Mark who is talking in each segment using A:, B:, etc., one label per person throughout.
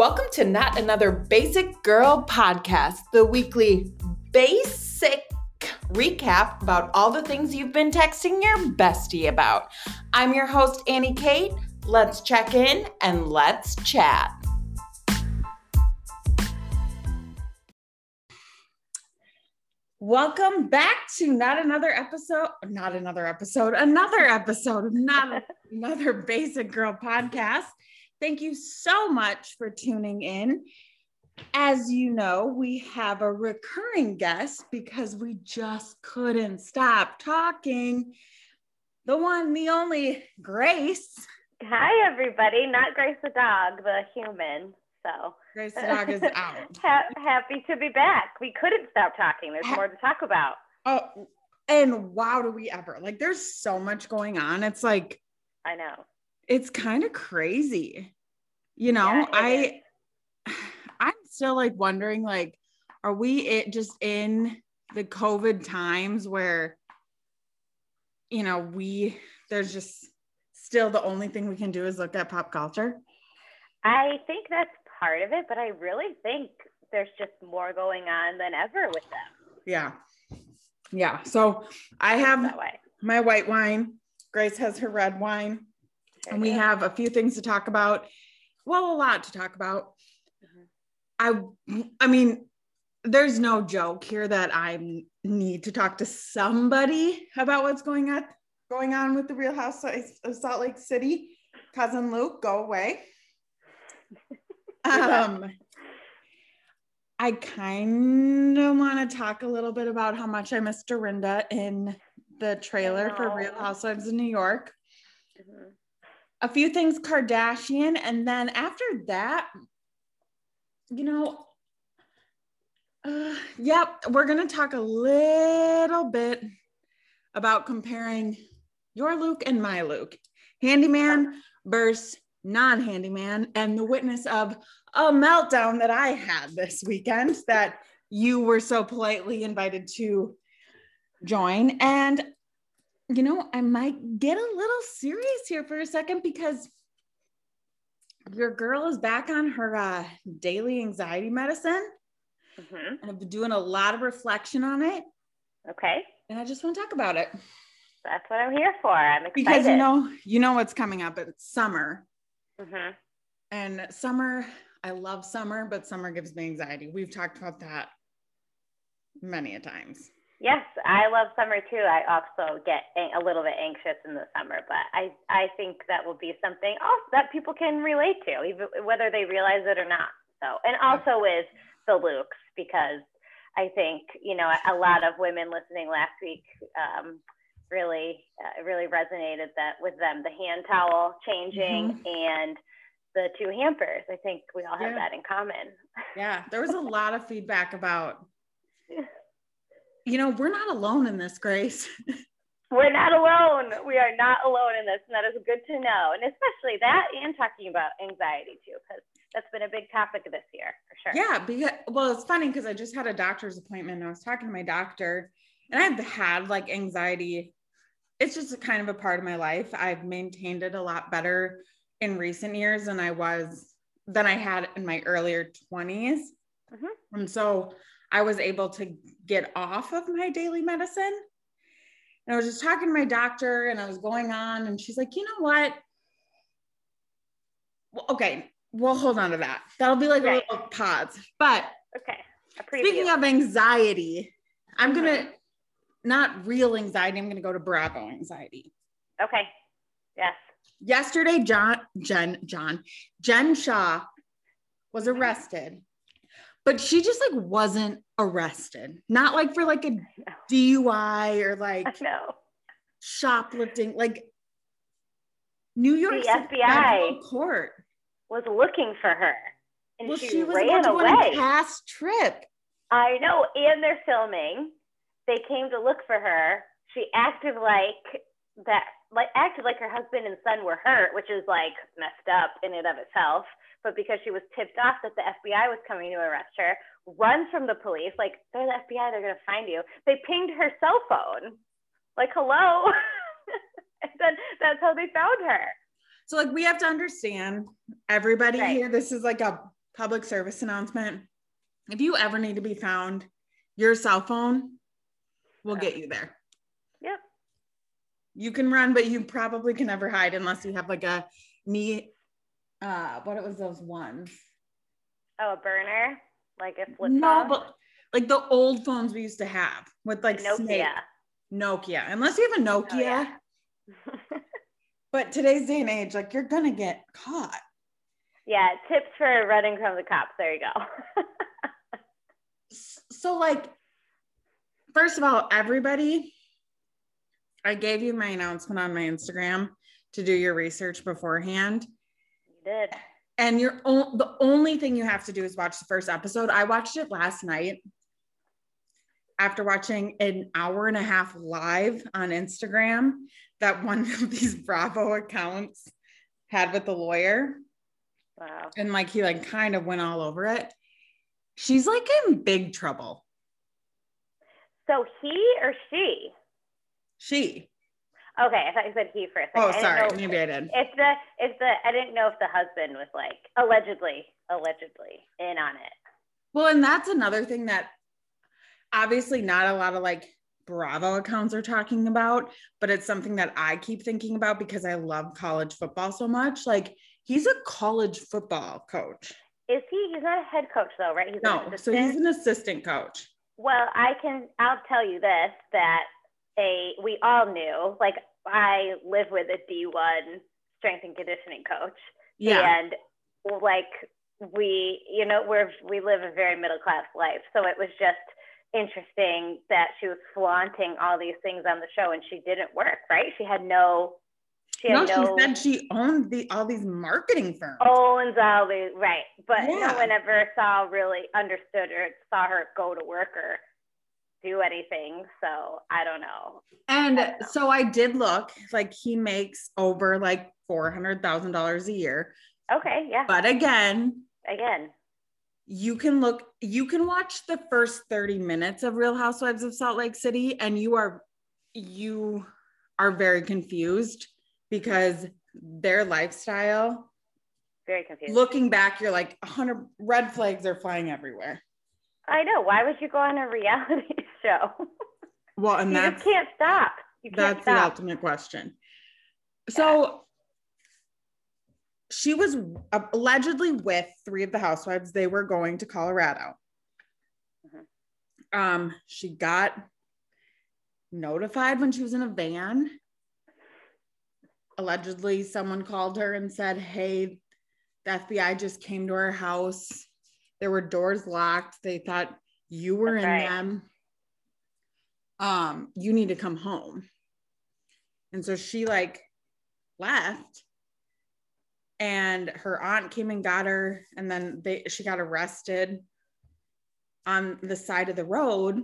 A: Welcome to Not Another Basic Girl podcast, the weekly basic recap about all the things you've been texting your bestie about. I'm your host, Annie Kate. Let's check in and let's chat. Welcome back to not another episode, not another episode, another episode of Not Another Basic Girl podcast. Thank you so much for tuning in. As you know, we have a recurring guest because we just couldn't stop talking. The one, the only Grace.
B: Hi, everybody. Not Grace the dog, the human. So
A: Grace the dog is out.
B: ha- happy to be back. We couldn't stop talking. There's more to talk about.
A: Oh, and wow, do we ever like there's so much going on. It's like
B: I know.
A: It's kind of crazy. You know,
B: Yeah,
A: I I'm still like wondering like are we it just in the COVID times where you know, we there's just still the only thing we can do is look at pop culture.
B: I think that's part of it, but I really think there's just more going on than ever with them.
A: Yeah. Yeah. So I have my white wine. Grace has her red wine. And we have a few things to talk about. Well, a lot to talk about. I I mean, there's no joke here that I need to talk to somebody about what's going on going on with the Real Housewives of Salt Lake City. Cousin Luke, go away. Um, I kind of want to talk a little bit about how much I miss Dorinda in the trailer for Real. Housewives of New York. A few things Kardashian, and then after that, you know, uh, yep, we're gonna talk a little bit about comparing your Luke and my Luke, handyman versus non-handyman, and the witness of a meltdown that I had this weekend that you were so politely invited to join, and you know, I might get a little serious here for a second because your girl is back on her uh, daily anxiety medicine.
B: Mhm.
A: And I've been doing a lot of reflection on it.
B: Okay.
A: And I just want to talk about it
B: That's what I'm here for. I'm excited.
A: because you know, you know what's coming up. It's summer.
B: Mm-hmm.
A: And summer, I love summer, but summer gives me anxiety. We've talked about that many a times.
B: Yes, I love summer too. I also get a little bit anxious in the summer, but I, I think that will be something also that people can relate to, even whether they realize it or not. So, and also with the Lukes, because I think you know a lot of women listening last week um, really, uh, really resonated that with them. The hand towel changing and the two hampers. I think we all have
A: Yeah.
B: that in common.
A: Yeah, there was a lot of feedback about, you know, we're not alone in this, Grace.
B: We're not alone. We are not alone in this, and that is good to know. And especially that, and talking about anxiety too, because that's been a big topic this year for sure.
A: Yeah, because well, it's funny because I just had a doctor's appointment and I was talking to my doctor, and I've had like anxiety. It's just a kind of a part of my life. I've maintained it a lot better in recent years than I was than I had in my earlier 20s.
B: Mhm.
A: And so I was able to get off of my daily medicine. And I was just talking to my doctor and I was going on, and she's like, you know what? Well, okay, we'll hold on to that. That'll be like
B: Right.
A: a little pause. But
B: Okay.
A: Speaking of anxiety, I'm gonna
B: Mhm.
A: not real anxiety, I'm gonna go to Bravo anxiety.
B: okay. Yes.
A: Yesterday, John, Jen, John, Jen Shah was
B: Mm-hmm.
A: arrested, but she just like wasn't arrested. Not like for like a DUI or like
B: know.
A: shoplifting, like New York
B: The FBI.
A: court.
B: Was looking for her, and
A: Well,
B: she,
A: she was
B: ran
A: about on
B: away.
A: a past trip.
B: I know, and they're filming. They came to look for her. She acted like that, like acted like her husband and son were hurt, which is like messed up in and of itself. But because she was tipped off that the FBI was coming to arrest her, runs from the police, like they're the FBI, they're gonna find you. They pinged her cell phone, like hello, and then that's how they found her.
A: So like we have to understand everybody
B: Right.
A: here. This is like a public service announcement. If you ever need to be found, your cell phone will get you there.
B: Yep.
A: You can run, but you probably can never hide unless you have like a knee. Uh, what it was those ones?
B: Oh, a burner, like a flip
A: No,
B: phone.
A: but like the old phones we used to have with like
B: Nokia.
A: snake. Nokia. Unless you have a Nokia,
B: Oh, yeah.
A: but today's day and age, like you're gonna get caught.
B: yeah, tips for running from the cops. There you go.
A: So like, first of all, everybody, I gave you my announcement on my Instagram to do your research beforehand.
B: You did.
A: and you're o- the only thing you have to do is watch the first episode. I watched it last night after watching an hour and a half live on Instagram that one of these Bravo accounts had with the lawyer.
B: Wow.
A: And like he like kind of went all over it. She's like in big trouble.
B: So he or she?
A: She.
B: Okay, I thought you said he for a second.
A: Oh,
B: I
A: sorry.
B: know-
A: Maybe I did.
B: If the if the I didn't know if the husband was like allegedly allegedly in on it.
A: Well, and that's another thing that obviously not a lot of like Bravo accounts are talking about, but it's something that I keep thinking about because I love college football so much. Like he's a college football coach.
B: Is he? He's not a head coach though, right? He's
A: No, so he's an assistant coach.
B: Well, I can. I'll tell you this: that a we all knew. Like I live with a D one strength and conditioning coach,
A: Yeah.
B: and like we, you know, we're we live a very middle class life, so it was just interesting that she was flaunting all these things on the show, and she didn't work. Right? She had no. She
A: no,
B: had
A: she
B: no.
A: said she owned the all these marketing firms.
B: owns all these right, but
A: Yeah.
B: no one ever saw really understood or saw her go to work or do anything. So I don't know.
A: And so I did look, like he makes over like four hundred thousand dollars a year.
B: Okay, yeah.
A: But again,
B: Again,
A: you can look, you can watch the first 30 minutes of Real Housewives of Salt Lake City, and you are you are very confused because their lifestyle,
B: very confused.
A: looking back, you're like 100 red flags are flying everywhere.
B: I know. Why would you go on a reality show?
A: Well, and
B: you
A: that's
B: can't stop. You can't
A: that's the ultimate question. So she was allegedly with three of the housewives. They were going to Colorado.
B: Mhm.
A: Um, she got notified when she was in a van. Allegedly, someone called her and said, Hey, the FBI just came to our house. There were doors locked. They thought you were
B: That's
A: in
B: right.
A: them. Um, you need to come home. And so she like left and her aunt came and got her and then they she got arrested on the side of the road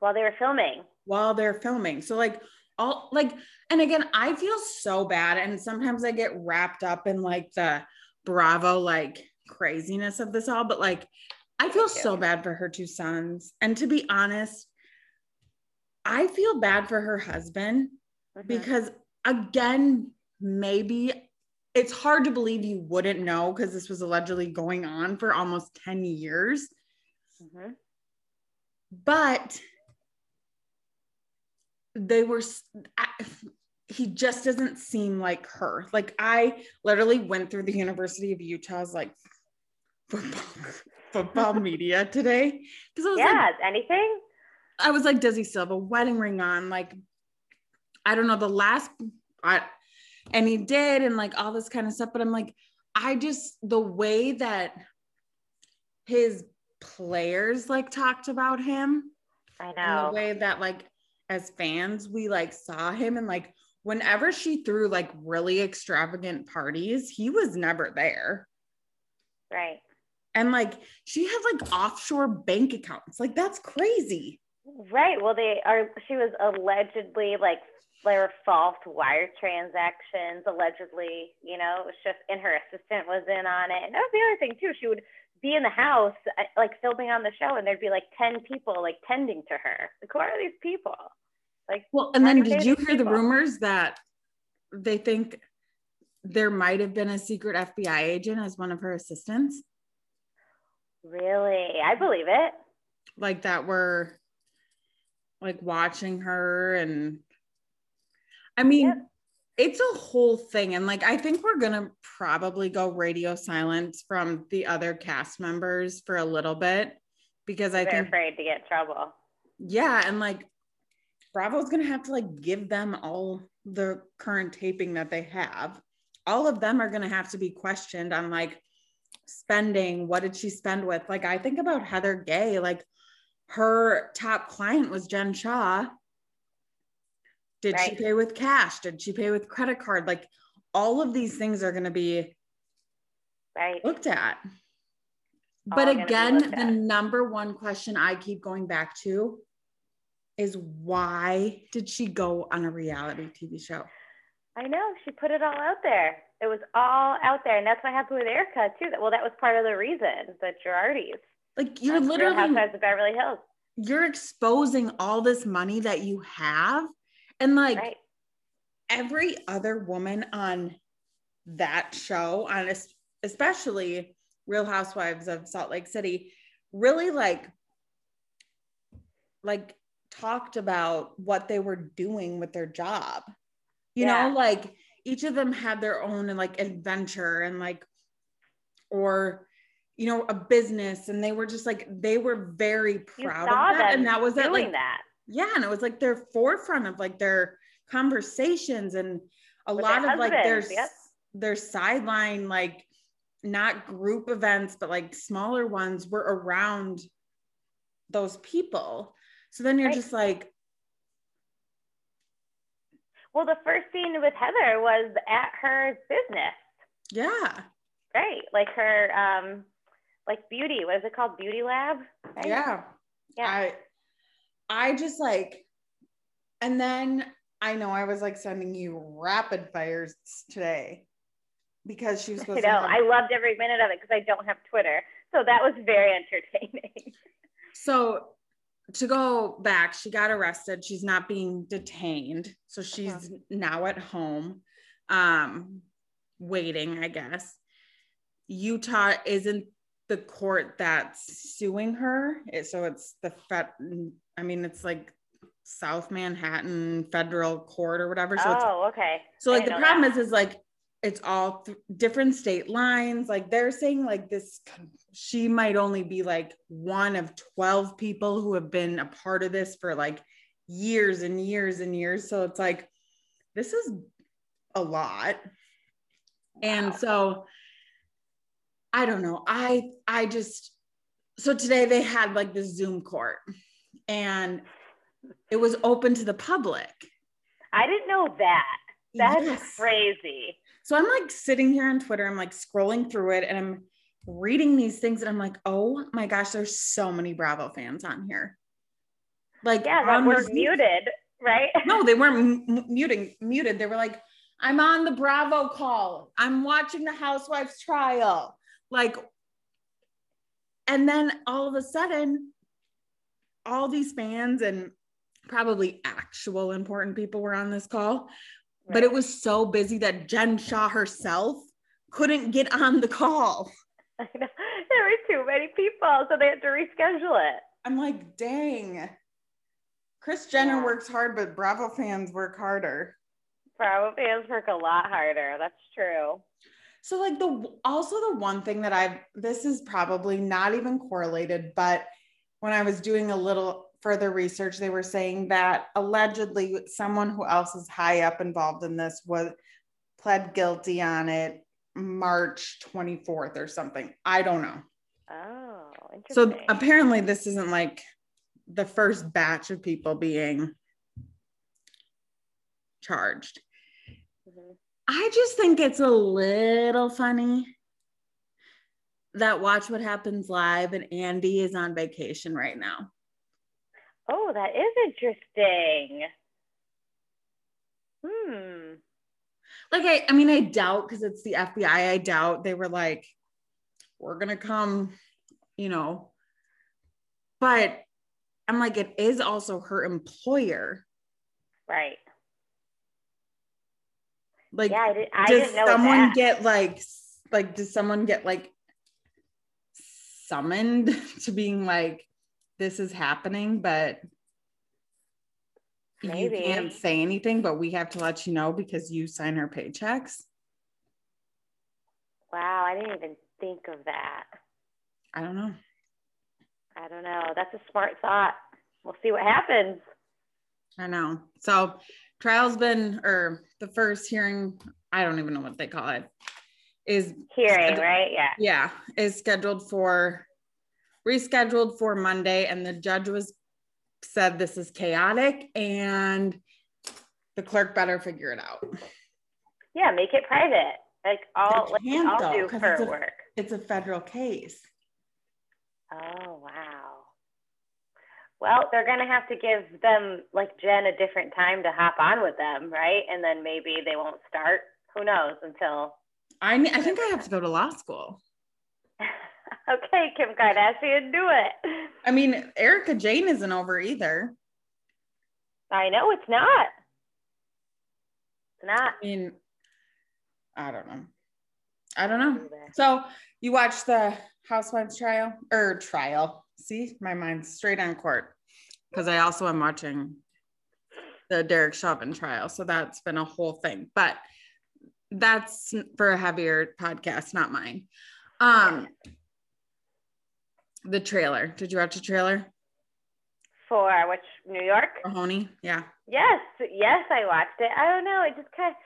B: While they were filming.
A: while they're filming. So like all like and again I feel so bad and sometimes I get wrapped up in like the bravo like craziness of this all but like I feel so bad for her two sons and to be honest I feel bad for her husband
B: Mhm.
A: because again maybe it's hard to believe you wouldn't know because this was allegedly going on for almost 10 years
B: Mhm.
A: but they were I- he just doesn't seem like her like i literally went through the university of utah's like football football media today because i was like
B: Yeah. anything?
A: I was like, does he still have a wedding ring on? Like, I don't know, the last I and he did, and like all this kind of stuff. But I'm like, I just the way that his players like talked about him
B: I
A: and
B: know.
A: the way that like as fans we like saw him and like whenever she threw like really extravagant parties, he was never there.
B: Right.
A: And like she had like offshore bank accounts. Like that's crazy.
B: Right. Well, they are. She was allegedly like there were false wire transactions. Allegedly, you know, it was just, and her assistant was in on it. And that was the other thing too. She would be in the house, uh, like filming on the show, and there'd be like ten people like tending to her. Like, who are these people? Like,
A: Well, and then did you hear the rumors that they think there might have been a secret FBI agent as one of her assistants.
B: Really? I believe it.
A: Like that were like watching her and I mean yep. it's a whole thing and like I think we're going to probably go radio silence from the other cast members for a little bit because I think
B: They're
A: think
B: afraid to get trouble.
A: Yeah, and like Bravo's going to have to like give them all the current taping that they have. All of them are going to have to be questioned on like spending, what did she spend with? Like I think about Heather Gay, like her top client was Jen Shah. Did right. she pay with cash? Did she pay with credit card? Like all of these things are going to be
B: right.
A: looked at. All but again, the at. number one question I keep going back to is why did she go on a reality TV show?
B: I know she put it all out there. It was all out there, and that's what happened with Erika too. That well, that was part of the reason that Girardi's
A: like you're um, literally
B: Housewives of Beverly Hills.
A: You're exposing all this money that you have, and like right. every other woman on that show, on especially Real Housewives of Salt Lake City, really like like talked about what they were doing with their job. You yeah. know, like each of them had their own like adventure and like or you know, a business and they were just like, they were very proud of that. And that was
B: that
A: like,
B: that.
A: yeah. And it was like their forefront of like their conversations and a With lot of like their, yep. their sideline, like not group events, but like smaller ones were around those people. So then you're right. just like,
B: well, the first scene with Heather was at her business.
A: Yeah.
B: Right. Like her um like beauty. What is it called? Beauty Lab.
A: Right? Yeah. Yeah. I I just like, and then I know I was like sending you rapid fires today because she was supposed
B: I know.
A: to.
B: Have... I loved every minute of it because I don't have Twitter, so that was very entertaining.
A: So to go back, she got arrested. She's not being detained, so she's uh-huh. now at home, um, waiting. I guess. Utah isn't the court that's suing her. It, so it's the Fed, I mean, it's like South Manhattan Federal Court or whatever. So
B: oh, okay.
A: So like the problem that. is, is like it's all th- different state lines. Like they're saying like this, she might only be like one of 12 people who have been a part of this for like years and years and years. So it's like, this is a lot. Wow. And so I don't know. I I just so today they had like the Zoom court and it was open to the public.
B: I didn't know that. That's yes. crazy.
A: So I'm like sitting here on Twitter, I'm like scrolling through it and I'm reading these things and I'm like, oh my gosh, there's so many Bravo fans on here. Like,
B: yeah, that were muted, right?
A: No, they weren't m- muting, muted. They were like, I'm on the Bravo call. I'm watching the Housewives trial. Like, and then all of a sudden, all these fans and probably actual important people were on this call, right. but it was so busy that Jen Shah herself couldn't get on the call.
B: I know. There were too many people, so they had to reschedule it.
A: I'm like, dang. Kris Jenner yeah. works hard, but Bravo fans work harder.
B: Bravo fans work a lot harder. That's true.
A: So like the also the one thing that I've this is probably not even correlated, but when I was doing a little further research, they were saying that allegedly someone who else is high up involved in this was pled guilty on it March 24th or something. I don't know.
B: Oh,
A: So apparently this isn't like the first batch of people being charged. Mm-hmm. I just think it's a little funny that Watch What Happens Live and Andy is on vacation right now.
B: Oh, that is interesting. Hmm.
A: Like I, I mean, I doubt because it's the FBI. I doubt they were like, "We're gonna come," you know. But I'm like, it is also her employer,
B: right?
A: Like,
B: yeah, I, did, I
A: does someone
B: that.
A: get like, like, does someone get like summoned to being like, this is happening, but you can't say anything, but we have to let you know because you sign our paychecks?
B: wow, I didn't even think of that.
A: I don't know.
B: I don't know. That's a smart thought. We'll see what happens.
A: I know. So trial's been or the first hearing, I don't even know what they call it, is
B: Hearing, right? Yeah.
A: yeah, is scheduled for rescheduled for Monday. And the judge was said this is chaotic and the clerk better figure it out.
B: Yeah, make it private. Like all, like I'll
A: though,
B: do for
A: it's a-
B: work.
A: It's a federal case.
B: Oh wow. Well, they're gonna have to give them like Jen a different time to hop on with them, right? And then maybe they won't start. Who knows until.
A: I ne- I think I have to go to law school.
B: okay, Kim Kardashian, do it.
A: I mean, Erika Jayne isn't over either.
B: I know it's not. It's not.
A: I mean, I don't know. I don't know. So you watched the Housewives trial or trial? See, my mind's straight on court because I also am watching the Derek Chauvin trial. So that's been a whole thing, but that's for a heavier podcast, not mine. Um, the trailer. Did you watch the trailer?
B: For which New York?
A: Mahoney? Yeah.
B: Yes, yes, I watched it. I don't know. It just kind of,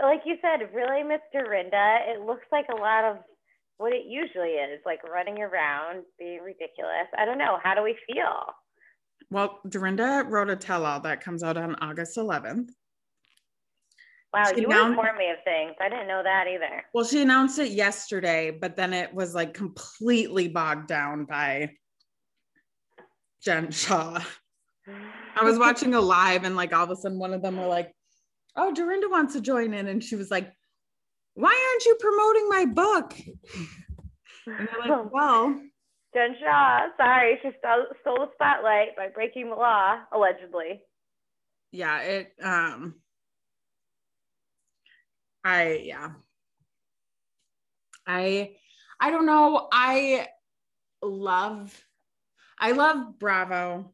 B: I like you said, really miss Dorinda. It looks like a lot of what it usually is, like running around, being ridiculous. I don't know. How do we feel?
A: Well, Dorinda wrote a tell-all that comes out on August 11th.
B: Wow,
A: She
B: you
A: announced-
B: informed me of things. I didn't know that either.
A: Well, she announced it yesterday, but then it was like completely bogged down by Jen Shah. I was watching a live and like all of a sudden one of them were like, Oh, Dorinda wants to join in. And she was like, Why aren't you promoting my book? And they're like, Well,
B: Jen Shah, sorry, she stole, stole the spotlight by breaking the law, allegedly.
A: yeah, it um I yeah. I I don't know. I love I love Bravo.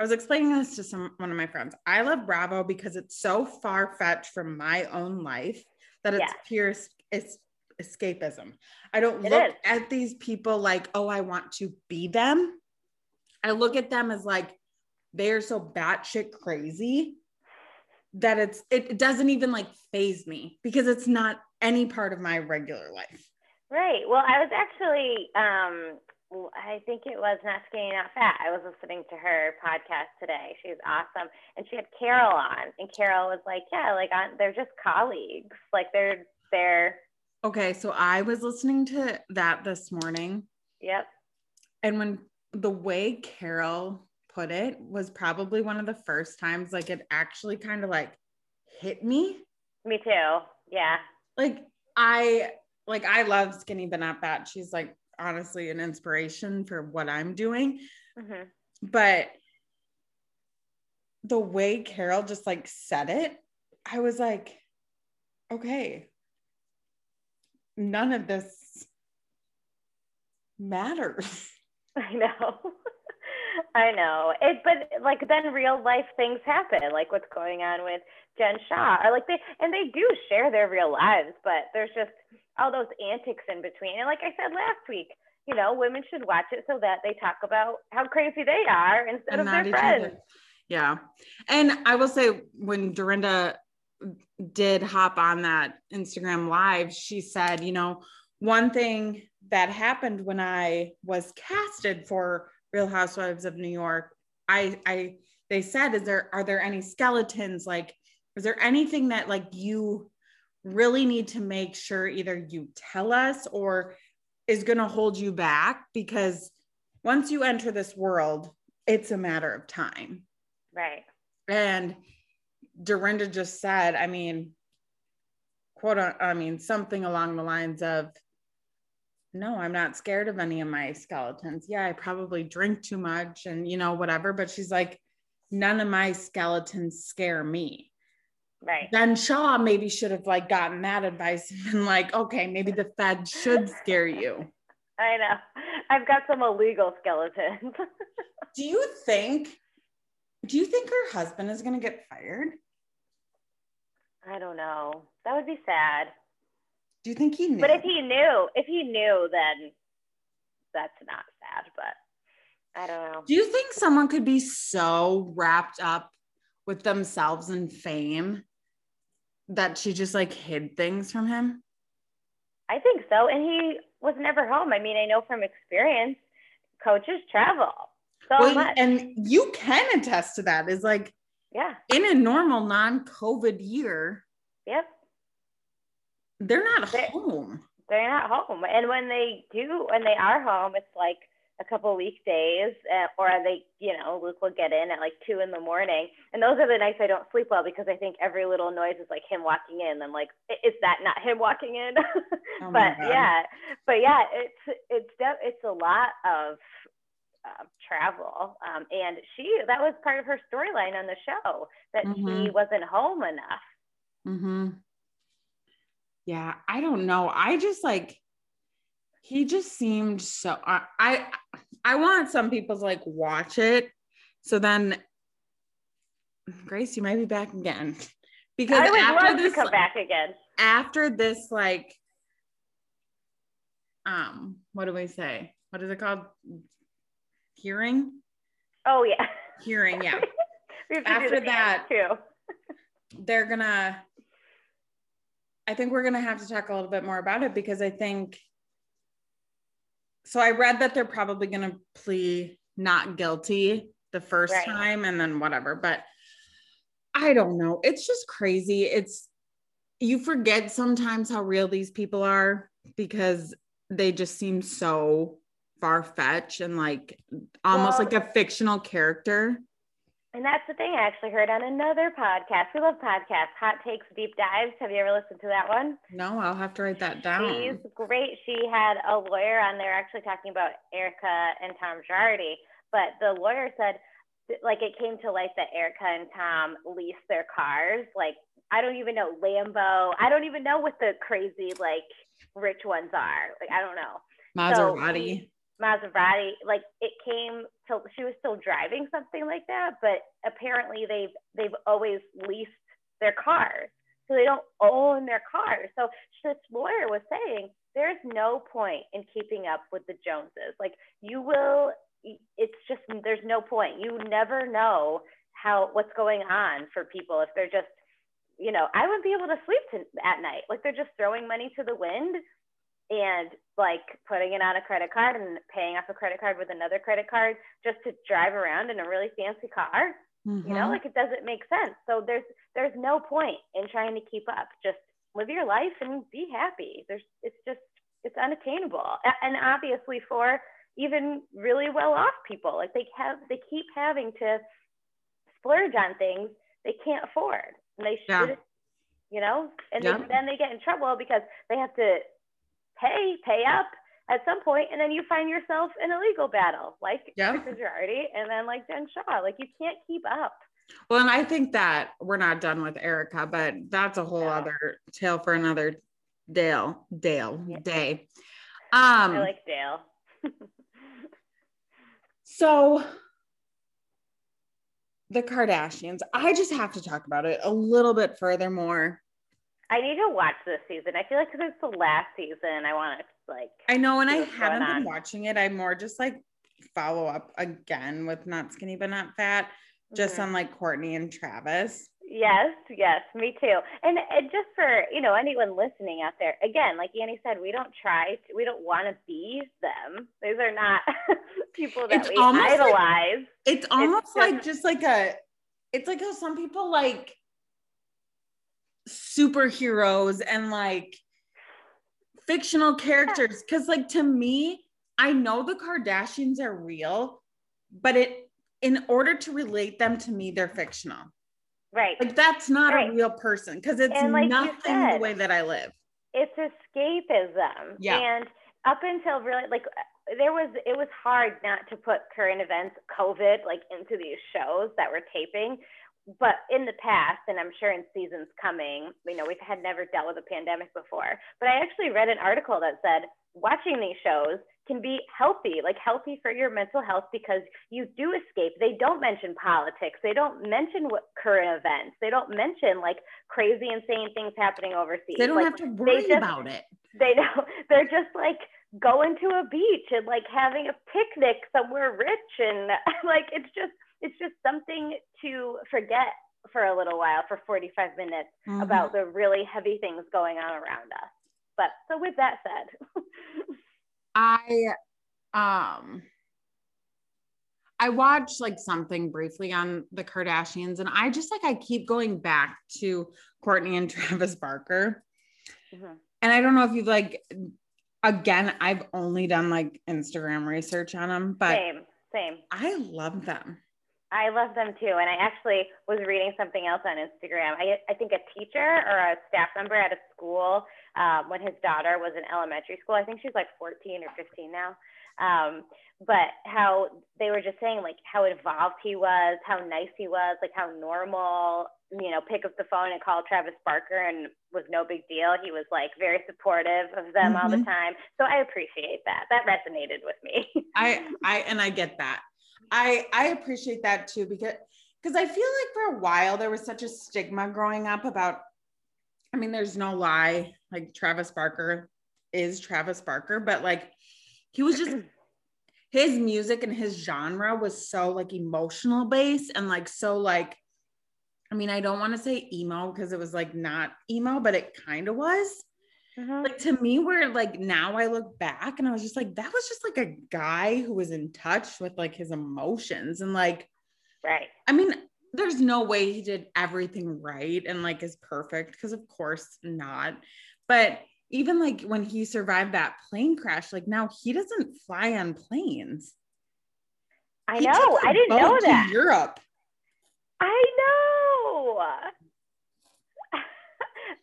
A: I was explaining this to some one of my friends. I love Bravo because it's so far fetched from my own life that it's
B: Yes.
A: pure it's escapism. I don't
B: It
A: look
B: is.
A: at these people like, oh, I want to be them. I look at them as like they're so batshit crazy that it's it, it doesn't even like phase me because it's not any part of my regular life.
B: Right. Well, I was actually, um, I think it was Not Skinny Not Fat. I was listening to her podcast today. She's awesome, and she had Carol on, and Carol was like, "Yeah, like on, they're just colleagues. Like they're they're
A: Okay, so I was listening to that this morning,
B: yep,
A: and when the way Carol put it was probably one of the first times like it actually kind of like hit me.
B: me too. Yeah,
A: Like I like I love Skinny but not fat. She's like honestly an inspiration for what I'm doing.
B: hmm
A: but the way Carol just like said it, I was like, okay, none of this matters.
B: I know. I know. It, but like then real life things happen, like what's going on with Jen Shah, or like they and they do share their real lives, but there's just all those antics in between. And like I said last week, you know, women should watch it so that they talk about how crazy they are instead of their friends.
A: other. Yeah. And I will say, when Dorinda did hop on that Instagram live, she said, you know, one thing that happened when I was casted for Real Housewives of New York, I, I, they said, is there, are there any skeletons? Like, is there anything that like you really need to make sure either you tell us or is going to hold you back? Because once you enter this world, it's a matter of time.
B: Right.
A: And Dorinda just said, I mean, quote, I mean, something along the lines of, no, I'm not scared of any of my skeletons. Yeah, I probably drink too much and, you know, whatever. But she's like, none of my skeletons scare me.
B: Right.
A: then Shah maybe should have like gotten that advice and been like, okay, maybe the Fed should scare you.
B: I know. I've got some illegal skeletons.
A: Do you think? Do you think her husband is gonna get fired?
B: I don't know. That would be sad.
A: Do you think he knew?
B: But if he knew, if he knew, then that's not sad. But I don't know.
A: Do you think someone could be so wrapped up with themselves and fame that she just like hid things from him?
B: I think so. And he was never home. I mean, I know from experience, coaches travel so
A: Well,
B: much.
A: and you can attest to that. Is like
B: yeah.
A: in a normal non-COVID year,
B: Yep.
A: They're not
B: They-
A: home.
B: They're not home. And when they do, when they are home, it's like a couple weekdays, uh, or they, you know, Luke will get in at like two in the morning. And those are the nights I don't sleep well because I think every little noise is like him walking in. I'm like, is that not him walking in?
A: Oh
B: but yeah, but yeah, it's it's it's a lot of uh, travel. Um, and she that was part of her storyline on the show that he
A: Mhm.
B: wasn't home enough.
A: Mm-hmm. Yeah, I don't know. I just like he just seemed so I I, I want some people to like watch it. So then Grace, you might be back again. Because
B: I would
A: after
B: love
A: this
B: to come back again.
A: after this like um what do we say? What is it called? Hearing?
B: Oh yeah.
A: Hearing, yeah.
B: we have to
A: After
B: do the dance,
A: that-
B: too.
A: they're gonna i think we're gonna have to talk a little bit more about it because i think so i read that they're probably gonna plea not guilty the first
B: Right.
A: time and then whatever but i don't know. It's just crazy. It's you forget sometimes how real these people are because they just seem so far-fetched and like almost
B: Well-
A: like a fictional character
B: And that's the thing I actually heard on another podcast. We love podcasts, Hot Takes Deep Dives. Have you ever listened to that one?
A: no i'll have to write that down
B: She's great. She had a lawyer on there actually talking about Erika and Tom Girardi. But the lawyer said, like, it came to light that Erika and Tom leased their cars. Like, I don't even know Lambo. I don't even know what the crazy, like, rich ones are. Like, I don't know.
A: maserati
B: Maserati, like it came till she was still driving something like that, but apparently they've they've always leased their cars, so they don't own their cars. So this lawyer was saying there's no point in keeping up with the Joneses. Like you will, it's just there's no point. You never know how what's going on for people if they're just, you know, I wouldn't be able to sleep to, at night. Like they're just throwing money to the wind and like putting it on a credit card and paying off a credit card with another credit card just to drive around in a really fancy car you know
A: Mhm.
B: like it doesn't make sense so there's there's no point in trying to keep up just live your life and be happy there's it's just it's unattainable and obviously for even really well off people like they have they keep having to splurge on things they can't afford and they
A: Yeah.
B: should you know and
A: Yeah.
B: they, then they get in trouble because they have to pay pay up at some point and then you find yourself in a legal battle like
A: Yeah.
B: Erika Girardi and then like Jen Shaw like you can't keep up
A: Well, and I think that we're not done with Erika, but that's a whole
B: No.
A: other tale for another Dale, Dale
B: Yeah.
A: day. Um,
B: I like Dale
A: so the Kardashians, I just have to talk about it a little bit furthermore.
B: I need to watch this season I feel like because it's the last season I want to like
A: I know, and I haven't been
B: on.
A: watching it. I'm more just like follow up again with Not Skinny But Not Fat, just
B: Mhm.
A: on like Kourtney and Travis.
B: Yes, yes, me too. And, and just for you know anyone listening out there, again, like Annie said, we don't try, to, we don't want to be them. These are not people that
A: It's
B: we
A: almost like-
B: idolize.
A: It's almost
B: just-
A: like just like a, it's like how some people like superheroes and like fictional characters. Cause like to me, I know the Kardashians are real, but it, in order to relate them to me, they're fictional.
B: right.
A: Like that's not
B: Right.
A: a real person because it's
B: like
A: nothing the way that I live.
B: it's escapism.
A: Yeah.
B: And up until really like there was it was hard not to put current events, COVID, like into these shows that were taping. But in the past, and I'm sure in seasons coming, you know, we've had never dealt with a pandemic before. But I actually read an article that said watching these shows can be healthy, like healthy for your mental health because you do escape. They don't mention politics. They don't mention what current events. They don't mention like crazy, insane things happening overseas.
A: They don't
B: like,
A: have to worry
B: just,
A: about it.
B: They know they're just like going to a beach and like having a picnic somewhere rich and like it's just it's just something to forget for a little while for 45 minutes mm-hmm. about the really heavy things going on around us. But so with that said,
A: I um I watched like something briefly on the Kardashians and I just like I keep going back to Kourtney and Travis Barker. Mm-hmm. And I don't know if you've like again, I've only done like Instagram research on them, but
B: same, same.
A: I love them.
B: I love them too. And I actually was reading something else on Instagram. I, I think a teacher or a staff member at a school, um, when his daughter was in elementary school, I think she's like 14 or 15 now. Um, but how they were just saying like how involved he was, how nice he was, like how normal, you know, pick up the phone and call Travis Barker and was no big deal. He was like very supportive of them mm-hmm. all the mm-hmm. time. So I appreciate that. That resonated with me.
A: I I and I get that. I I appreciate that too because because I feel like for a while there was such a stigma growing up about I mean there's no lie like Travis Barker is Travis Barker but like he was just his music and his genre was so like emotional based and like so like I mean I don't want to say emo because it was like not emo but it kind of was Mm-hmm. Like to me, where like now I look back and I was just like, that was just like a guy who was in touch with like his emotions and like,
B: right.
A: I mean, there's no way he did everything right and like is perfect because of course not. But even like when he survived that plane crash, like now he doesn't fly on planes.
B: I he know. I didn't know that.
A: Europe.
B: I know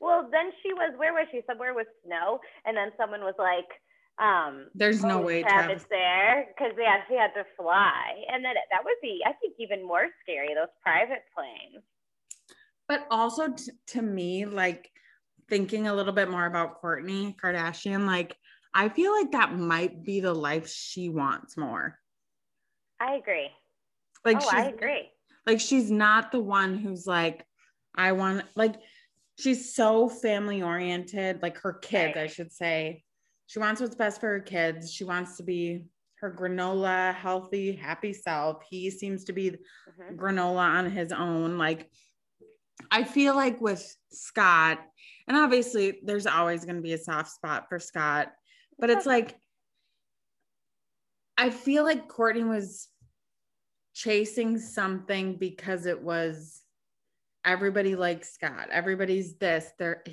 B: well, then she was, where was she? Somewhere with snow. And then someone was like, um,
A: there's no way
B: Travis there because yeah, she had to fly. And then that would be, I think, even more scary, those private planes.
A: But also t- to me, like thinking a little bit more about Kourtney Kardashian, like I feel like that might be the life she wants more.
B: I agree.
A: Like
B: oh, I agree.
A: Like she's not the one who's like, I want like she's so family oriented, like her kids, right. I should say. She wants what's best for her kids. She wants to be her granola, healthy, happy self. He seems to be mm-hmm. granola on his own. Like, I feel like with Scott, and obviously there's always going to be a soft spot for Scott, but it's like, I feel like Kourtney was chasing something because it was everybody likes Scott. Everybody's this. They're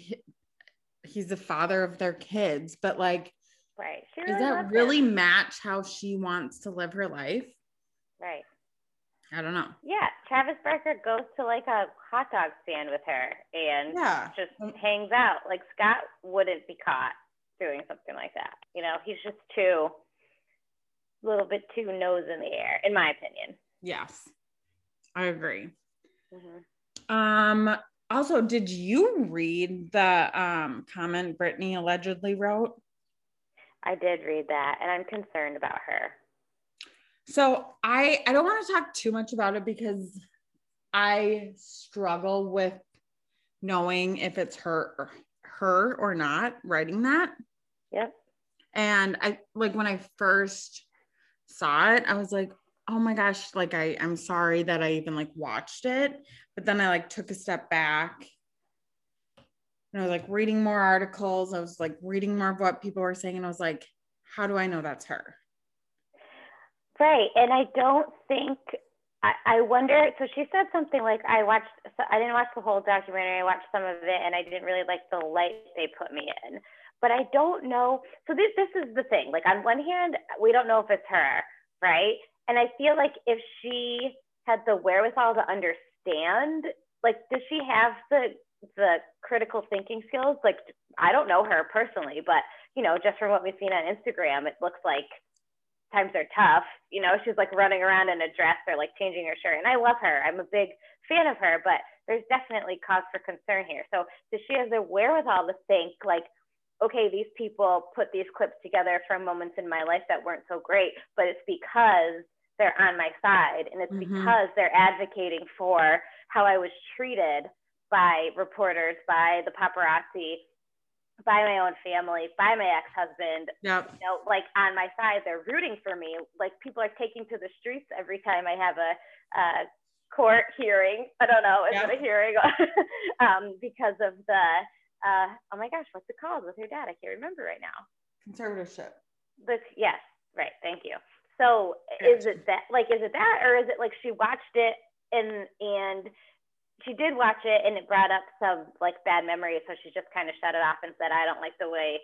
A: he's the father of their kids, but like,
B: right?
A: Really does that really him. match how she wants to live her life?
B: Right.
A: I don't know.
B: Yeah, Travis Barker goes to like a hot dog stand with her and
A: yeah.
B: just hangs out. Like Scott wouldn't be caught doing something like that. You know, he's just too a little bit too nose in the air, in my opinion.
A: Yes, I agree. Mm-hmm. Um, also, did you read the um, comment Britney allegedly wrote?
B: I did read that, and I'm concerned about her.
A: So I I don't want to talk too much about it because I struggle with knowing if it's her her or not writing that.
B: Yep.
A: And I like when I first saw it, I was like, oh my gosh, like I I'm sorry that I even like watched it but then I like took a step back and I was like reading more articles. I was like reading more of what people were saying. And I was like, how do I know that's her?
B: Right. And I don't think, I, I wonder. So she said something like, I watched, so I didn't watch the whole documentary. I watched some of it and I didn't really like the light they put me in. But I don't know. So this, this is the thing. Like, on one hand, we don't know if it's her. Right. And I feel like if she had the wherewithal to understand, like does she have the the critical thinking skills? Like i don't know her personally but you know just from what we've seen on instagram it looks like times are tough. You know she's like running around in a dress or like changing her shirt and i love her. I'm a big fan of her, but there's definitely cause for concern here. So does she have the wherewithal to think like, okay, these people put these clips together from moments in my life that weren't so great, but it's because they're on my side and it's mm-hmm. because they're advocating for how I was treated by reporters, by the paparazzi, by my own family, by my ex-husband.
A: Yep.
B: You know, like on my side, they're rooting for me. Like people are taking to the streets every time I have a, a court hearing. I don't know, is yep. it a hearing? um, because of the, uh, oh my gosh, what's it called with your dad? I can't remember right now.
A: Conservatorship.
B: This, yes, right. Thank you. So is it that, like, is it that, or is it like she watched it and and she did watch it and it brought up some like bad memories so she just kind of shut it off and said i don't like the way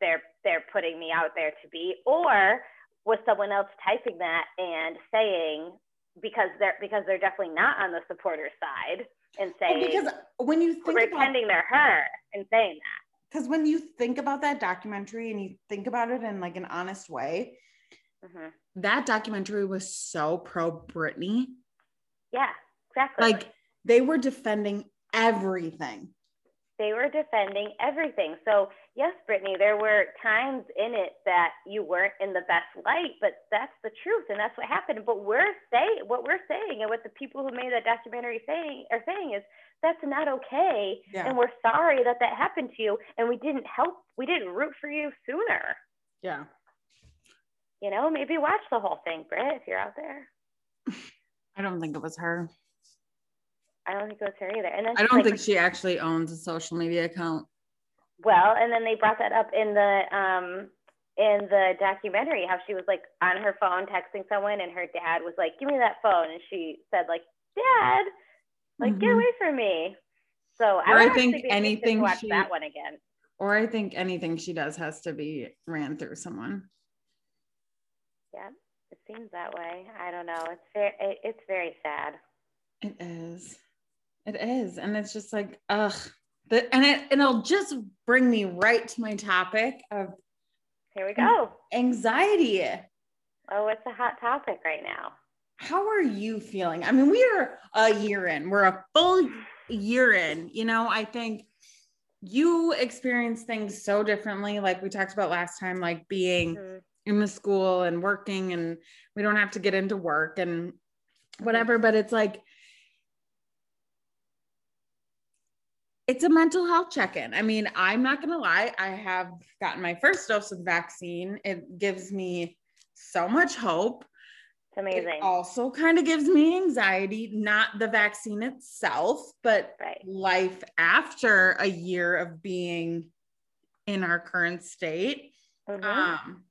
B: they're they're putting me out there to be or was someone else typing that and saying because they're because they're definitely not on the supporter side and saying
A: well, because when you think
B: pretending about, they're her and saying that
A: because when you think about that documentary and you think about it in like an honest way mm-hmm. That documentary was so pro Britney
B: yeah exactly
A: like they were defending everything.
B: They were defending everything. So, yes, Britney, there were times in it that you weren't in the best light, but that's the truth and that's what happened. But we're saying what we're saying and what the people who made that documentary saying are saying is that's not okay. Yeah. And we're sorry that that happened to you and we didn't help, we didn't root for you sooner.
A: Yeah.
B: You know, maybe watch the whole thing, Britt, if you're out there.
A: I don't think it was her.
B: I don't think it was her either. And then
A: I don't like, think she actually owns a social media account.
B: Well, and then they brought that up in the um in the documentary how she was like on her phone texting someone and her dad was like, "Give me that phone," and she said like, "Dad, like mm-hmm. get away from me." So
A: or I, I think anything
B: watch
A: she,
B: that one again.
A: Or I think anything she does has to be ran through someone.
B: Yeah, it seems that way. I don't know. It's very it's very sad.
A: It is. It is. And it's just like, ugh. The, and it and it'll just bring me right to my topic of
B: here we go.
A: Anxiety.
B: Oh, it's a hot topic right now.
A: How are you feeling? I mean, we are a year in. We're a full year in. You know, I think you experience things so differently, like we talked about last time, like being mm-hmm. In the school and working, and we don't have to get into work and whatever, but it's like it's a mental health check-in. I mean, I'm not gonna lie, I have gotten my first dose of the vaccine. It gives me so much hope.
B: It's amazing. It
A: also kind of gives me anxiety, not the vaccine itself, but
B: right.
A: life after a year of being in our current state. Mm-hmm. Um,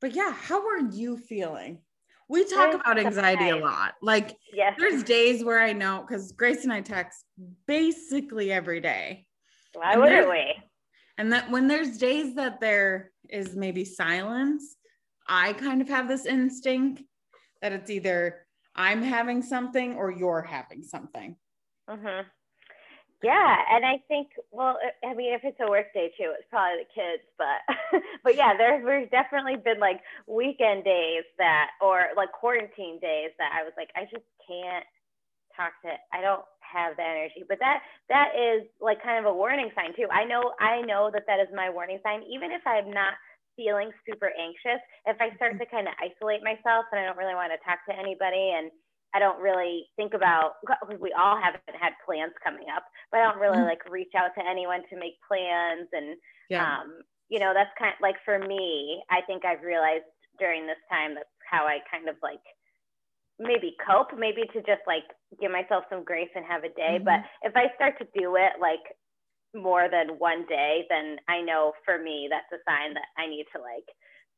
A: but yeah, how are you feeling? we talk about anxiety a lot. Like,
B: yes.
A: there's days where I know because Grace and I text basically every day.
B: Why and wouldn't we?
A: And that when there's days that there is maybe silence, I kind of have this instinct that it's either I'm having something or you're having something.
B: Mm-hmm. Yeah, and I think, well, I mean, if it's a work day too, it's probably the kids, but, but yeah, there's, there's definitely been like weekend days that, or like quarantine days that I was like, I just can't talk to, I don't have the energy, but that, that is like kind of a warning sign too. I know, I know that that is my warning sign, even if I'm not feeling super anxious, if I start mm-hmm. to kind of isolate myself and I don't really want to talk to anybody and I don't really think about we all haven't had plans coming up, but I don't really mm-hmm. like reach out to anyone to make plans and yeah. um, you know, that's kind of like for me, I think I've realized during this time that's how I kind of like maybe cope, maybe to just like give myself some grace and have a day. Mm-hmm. But if I start to do it like more than one day, then I know for me that's a sign that I need to like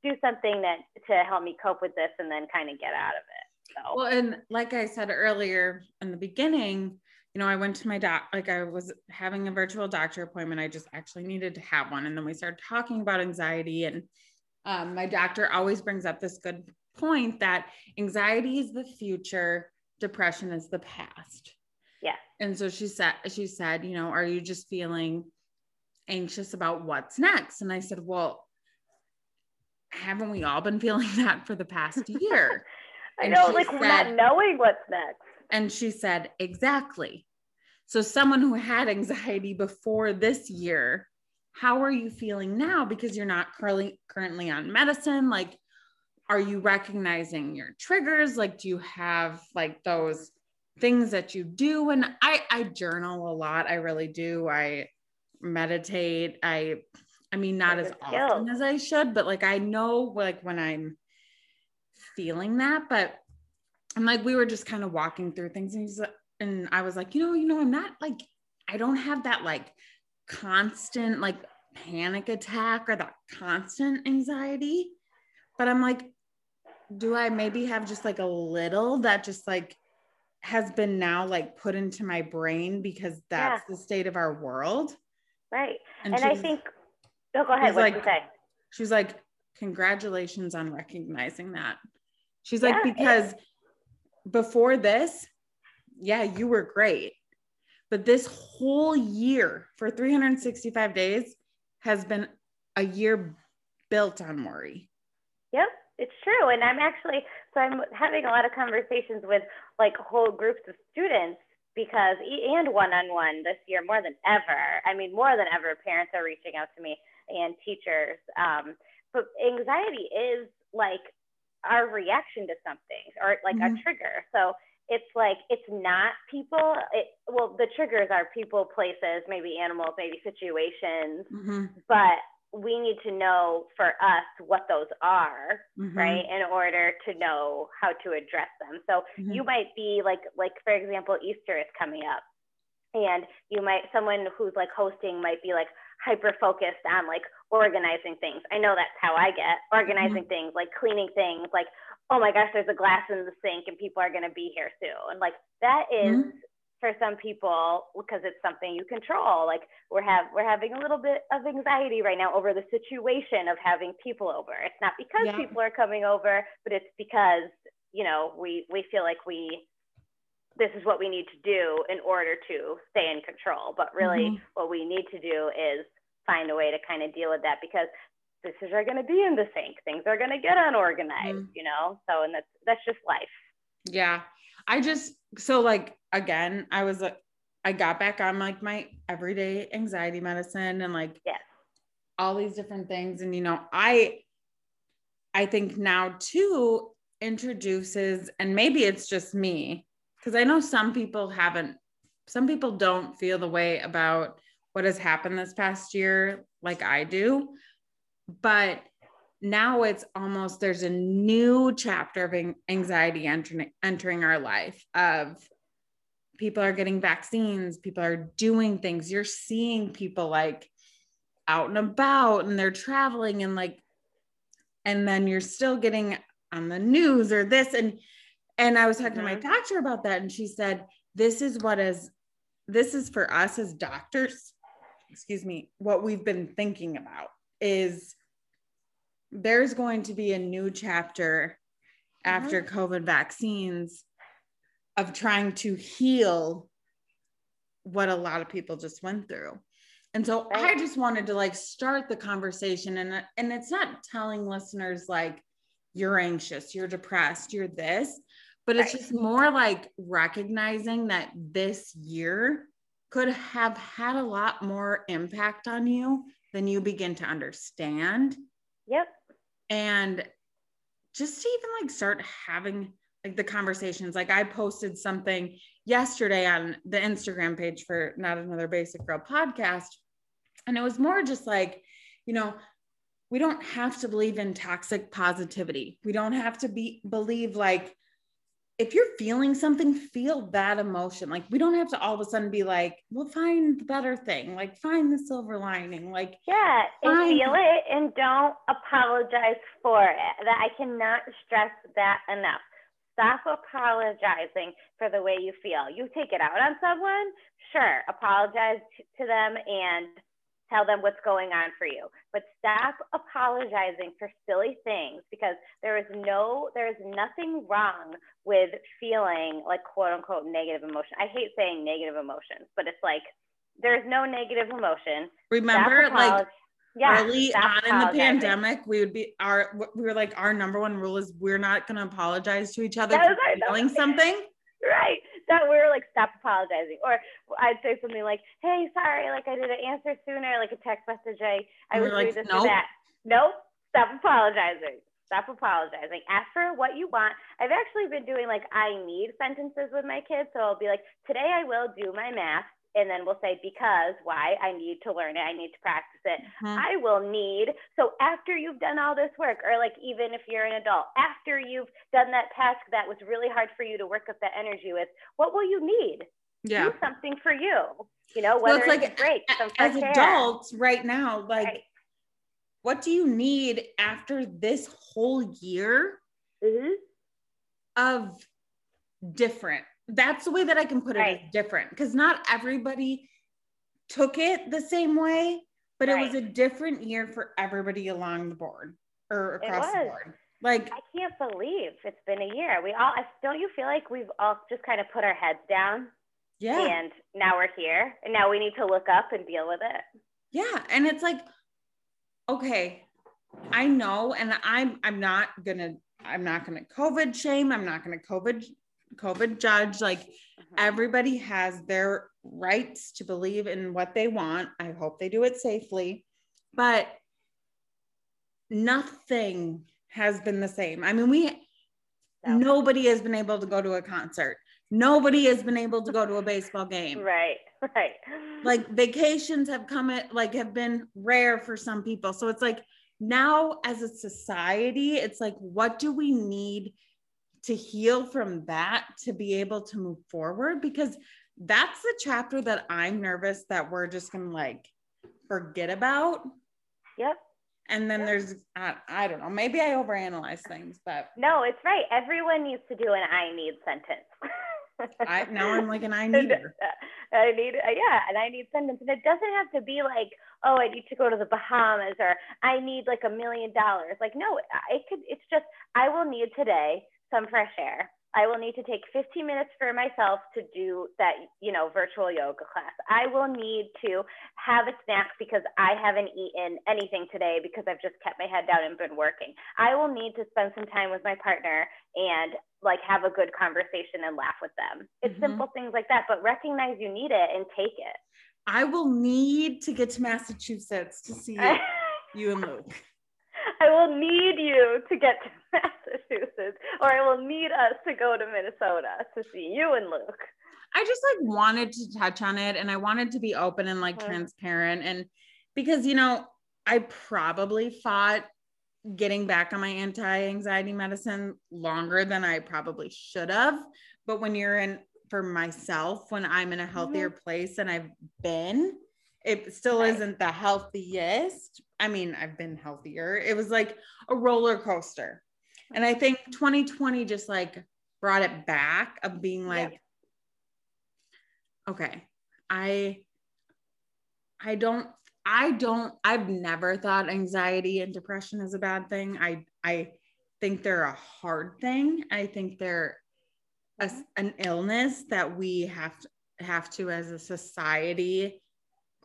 B: do something that to help me cope with this and then kind of get out of it.
A: So. Well, and like I said earlier in the beginning, you know, I went to my doc, like I was having a virtual doctor appointment. I just actually needed to have one. And then we started talking about anxiety. And um, my doctor always brings up this good point that anxiety is the future, depression is the past.
B: Yeah.
A: And so she said, she said, you know, are you just feeling anxious about what's next? And I said, well, haven't we all been feeling that for the past year?
B: I know, like said, not knowing what's next.
A: And she said, Exactly. So, someone who had anxiety before this year, how are you feeling now? Because you're not currently currently on medicine. Like, are you recognizing your triggers? Like, do you have like those things that you do? And I I journal a lot. I really do. I meditate. I I mean, not as often as I should, but like I know like when I'm feeling that, but I'm like, we were just kind of walking through things and he's and I was like, you know, you know, I'm not like, I don't have that like constant like panic attack or that constant anxiety. But I'm like, do I maybe have just like a little that just like has been now like put into my brain because that's yeah. the state of our world?
B: Right. And, and I think, oh, go ahead. What like, you say?
A: She's like, congratulations on recognizing that. She's like, because before this, yeah, you were great. But this whole year for 365 days has been a year built on worry.
B: Yep, it's true. And I'm actually, so I'm having a lot of conversations with like whole groups of students because, and one on one this year more than ever. I mean, more than ever, parents are reaching out to me and teachers. Um, but anxiety is like our reaction to something or like mm-hmm. a trigger. So it's like it's not people it, well the triggers are people places maybe animals maybe situations mm-hmm. but we need to know for us what those are mm-hmm. right in order to know how to address them so mm-hmm. you might be like like for example easter is coming up and you might someone who's like hosting might be like hyper focused on like organizing things i know that's how i get organizing mm-hmm. things like cleaning things like oh my gosh, there's a glass in the sink and people are going to be here soon. Like that is mm-hmm. for some people because it's something you control. Like we're have we're having a little bit of anxiety right now over the situation of having people over. It's not because yeah. people are coming over, but it's because you know we we feel like we this is what we need to do in order to stay in control. But really, mm-hmm. what we need to do is find a way to kind of deal with that because dishes are going to be in the sink things are going to get unorganized mm. you know so and that's that's just life
A: yeah i just so like again i was like i got back on like my everyday anxiety medicine and like
B: yes.
A: all these different things and you know i i think now too introduces and maybe it's just me because i know some people haven't some people don't feel the way about what has happened this past year like i do but now it's almost there's a new chapter of anxiety entering entering our life of people are getting vaccines people are doing things you're seeing people like out and about and they're traveling and like and then you're still getting on the news or this and and I was talking mm-hmm. to my mm-hmm. doctor about that and she said this is what is this is for us as doctors excuse me what we've been thinking about is there's going to be a new chapter after mm-hmm. COVID vaccines of trying to heal what a lot of people just went through. And so. I just wanted to like start the conversation and and it's not telling listeners like you're anxious, you're depressed, you're this, but it's right. just more like recognizing that this year could have had a lot more impact on you than you begin to understand.
B: Yep
A: and just to even like start having like the conversations like i posted something yesterday on the instagram page for not another basic girl podcast and it was more just like you know we don't have to believe in toxic positivity we don't have to be believe like if you're feeling something, feel that emotion. Like we don't have to all of a sudden be like, well, find the better thing, like find the silver lining. Like
B: yeah, and feel it and don't apologize for it. That I cannot stress that enough. Stop apologizing for the way you feel. You take it out on someone, sure, apologize to them and tell them what's going on for you. But stop apologizing for silly things because there is no, there is nothing wrong with feeling like quote unquote negative emotion. I hate saying negative emotions, but it's like there's no negative emotion.
A: Remember, like yeah, early on in the pandemic, we would be our we were like our number one rule is we're not going to apologize to each other for feeling something.
B: Right. that we were like, stop apologizing. Or I'd say something like, hey, sorry, like I didn't answer sooner, like a text message. I, I was like, doing this nope. or that. Nope, stop apologizing. Stop apologizing. Ask for what you want. I've actually been doing like I need sentences with my kids. So I'll be like, today I will do my math and then we'll say because why? I need to learn it. I need to practice it. Mm-hmm. i will need so after you've done all this work or like even if you're an adult after you've done that task that was really hard for you to work up that energy with what will you need?
A: Yeah.
B: do something for you you know whether so it's like break
A: as adults right now like right. what do you need after this whole year mm-hmm. of different that's the way that I can put it right. different because not everybody took it the same way, but right. it was a different year for everybody along the board or across the board. Like
B: I can't believe it's been a year. We all don't you feel like we've all just kind of put our heads down?
A: Yeah.
B: And now we're here and now we need to look up and deal with it.
A: Yeah. And it's like, okay, I know, and I'm I'm not gonna I'm not gonna COVID shame. I'm not gonna COVID COVID judge. Like mm-hmm. everybody has their rights to believe in what they want. I hope they do it safely, but nothing has been the same. I mean, we, no. nobody has been able to go to a concert. Nobody has been able to go to a baseball game.
B: Right, right.
A: Like vacations have come at like have been rare for some people. So it's like now as a society, it's like, what do we need to heal from that to be able to move forward because that's the chapter that I'm nervous that we're just gonna like forget about.
B: Yep.
A: And then
B: yep.
A: there's I, I don't know, maybe I overanalyze things, but
B: no, it's right. Everyone needs to do an I need sentence.
A: I now I'm like an I need.
B: I need uh, yeah, and I need sentence. And it doesn't have to be like, oh, I need to go to the Bahamas or I need like a million dollars. Like, no, it could it's just I will need today some fresh air. I will need to take 15 minutes for myself to do that, you know, virtual yoga class. I will need to have a snack because I haven't eaten anything today because I've just kept my head down and been working. I will need to spend some time with my partner and like have a good conversation and laugh with them. It's mm-hmm. simple things like that, but recognize you need it and take it.
A: I will need to get to Massachusetts to see you and Luke.
B: I will need you to get to Massachusetts, or I will need us to go to Minnesota to see you and Luke.
A: I just like wanted to touch on it and I wanted to be open and like mm-hmm. transparent. And because, you know, I probably fought getting back on my anti anxiety medicine longer than I probably should have. But when you're in, for myself, when I'm in a healthier mm-hmm. place and I've been, it still right. isn't the healthiest. I mean, I've been healthier. It was like a roller coaster. And I think 2020 just like brought it back of being like, yep. okay, I I don't I don't I've never thought anxiety and depression is a bad thing. I I think they're a hard thing. I think they're a, mm-hmm. an illness that we have to have to as a society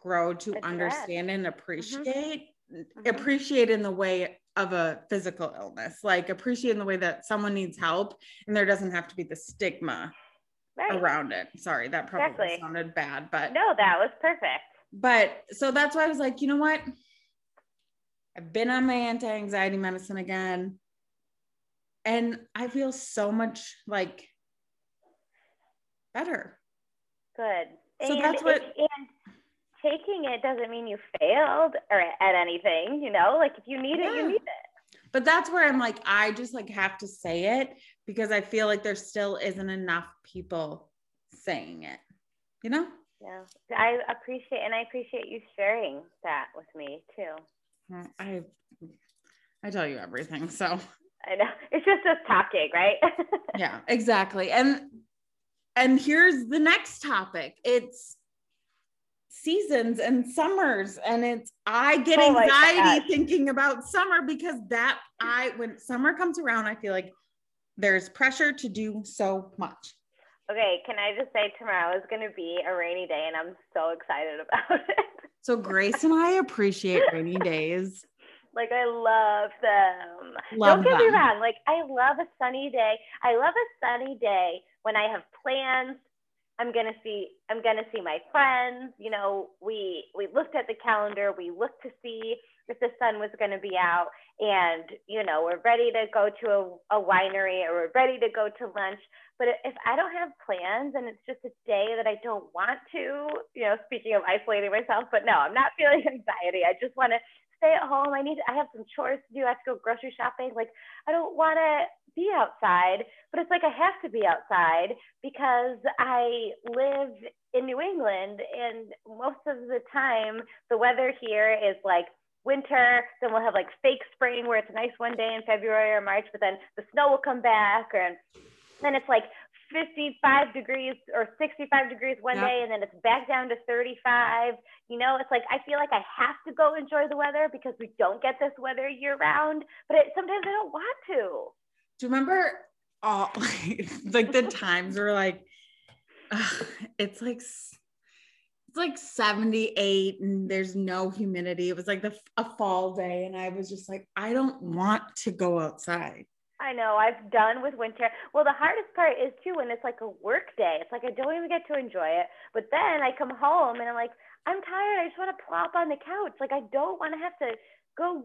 A: grow to understand and mm-hmm. appreciate mm-hmm. appreciate in the way of a physical illness like appreciate in the way that someone needs help and there doesn't have to be the stigma right. around it sorry that probably exactly. sounded bad but
B: no that was perfect
A: but so that's why i was like you know what i've been on my anti-anxiety medicine again and i feel so much like better
B: good
A: so and, that's what
B: and taking it doesn't mean you failed or at anything, you know, like if you need yeah. it, you need it.
A: But that's where I'm like, I just like have to say it because I feel like there still isn't enough people saying it, you know?
B: Yeah, I appreciate and I appreciate you sharing that with me too.
A: I I tell you everything, so
B: I know it's just us talking, right?
A: yeah, exactly. And and here's the next topic. It's seasons and summers and it's i get oh anxiety thinking about summer because that i when summer comes around i feel like there's pressure to do so much
B: okay can i just say tomorrow is going to be a rainy day and i'm so excited about it
A: so grace and i appreciate rainy days
B: like I love them. Love Don't get them. me wrong. Like I love a sunny day. I love a sunny day when I have plans I'm gonna see I'm gonna see my friends. You know, we we looked at the calendar. We looked to see if the sun was gonna be out, and you know we're ready to go to a, a winery or we're ready to go to lunch. But if I don't have plans and it's just a day that I don't want to, you know, speaking of isolating myself, but no, I'm not feeling anxiety. I just want to stay at home. I need, I have some chores to do. I have to go grocery shopping. Like, I don't want to be outside, but it's like I have to be outside because I live in New England and most of the time the weather here is like winter, then we'll have like fake spring where it's nice one day in February or March, but then the snow will come back or then it's like 55 degrees or 65 degrees one yep. day and then it's back down to 35 you know it's like i feel like i have to go enjoy the weather because we don't get this weather year round but it, sometimes i don't want to
A: do you remember all like the times where like it's like it's like 78 and there's no humidity it was like the, a fall day and i was just like i don't want to go outside
B: I know. I've done with winter. Well, the hardest part is too when it's like a work day. It's like I don't even get to enjoy it. But then I come home and I'm like, I'm tired. I just want to plop on the couch. Like I don't want to have to go